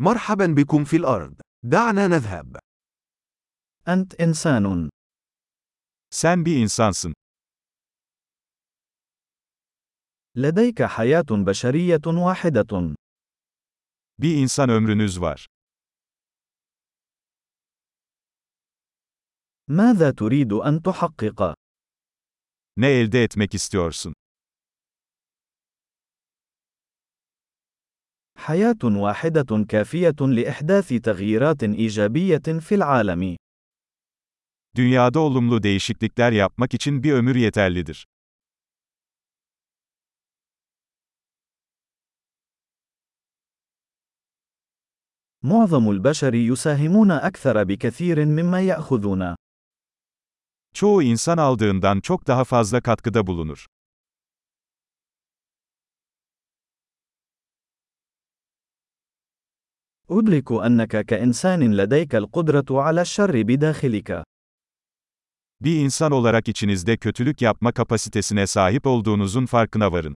مرحبا بكم في الأرض. دعنا نذهب. أنت إنسان. Sen bir insansın. لديك حياة بشرية واحدة. Bir insan ömrünüz var. ماذا تريد أن تحقق؟ Ne elde etmek istiyorsun? حياة واحدة كافية لإحداث تغييرات إيجابية في العالم. Dünyada olumlu değişiklikler yapmak için bir ömür yeterlidir. معظم البشر يساهمون أكثر بكثير مما يأخذون. Çoğu insan aldığından çok daha fazla katkıda bulunur. أدرك أنك كإنسان لديك القدرة على الشر بداخلك. Bir insan olarak içinizde kötülük yapma kapasitesine sahip olduğunuzun farkına varın.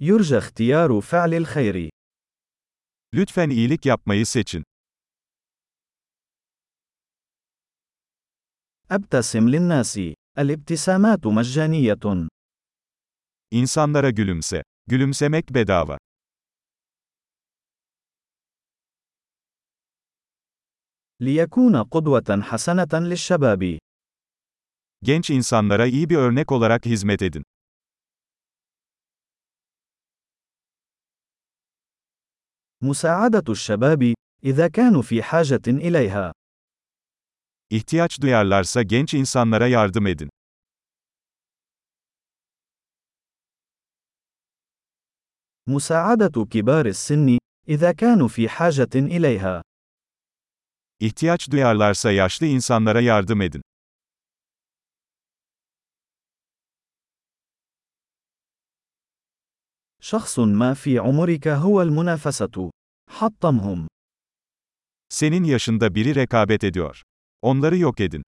يرجى اختيار فعل الخير. Lütfen iyilik yapmayı seçin. أبتسم للناس. الابتسامات مجانية. İnsanlara gülümse. Gülümsemek bedava. ليكون قدوة حسنة للشباب. Genç insanlara iyi bir örnek olarak hizmet edin. مساعدة الشباب إذا كانوا في حاجة إليها. İhtiyaç duyarlarsa genç insanlara yardım edin. مساعدة كبار السن إذا كانوا في حاجة إليها. İhtiyaç duyarlarsa yaşlı insanlara yardım edin. شخص ما في عمرك هو المنافسة. حطمهم. Senin yaşında biri rekabet ediyor. Onları yok edin.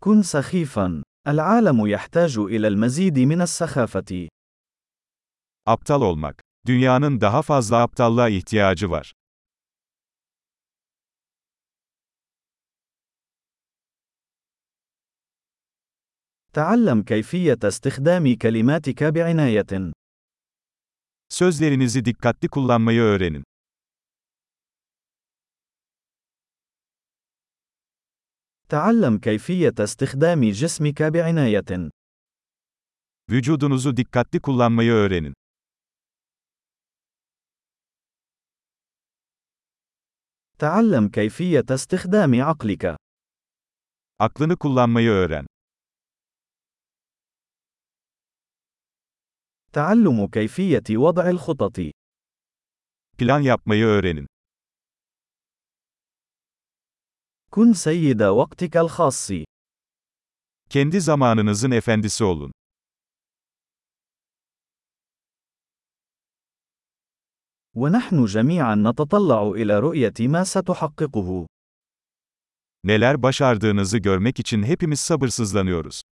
كن سخيفا. العالم يحتاج إلى المزيد من السخافة. Aptal olmak. Dünyanın daha fazla aptallığa ihtiyacı var. تعلم كيفية استخدام كلماتك بعناية. Sözlerinizi dikkatli kullanmayı öğrenin. تعلم كيفية استخدام جسمك بعناية. Vücudunuzu dikkatli kullanmayı öğrenin. تعلم كيفية استخدام عقلك. Aklını kullanmayı öğren. تعلم كيفية وضع الخطط. Plan yapmayı öğrenin. كن سيد وقتك الخاص. Kendi zamanınızın efendisi olun. ونحن جميعا نتطلع إلى رؤية ما ستحققه. Neler başardığınızı görmek için hepimiz sabırsızlanıyoruz.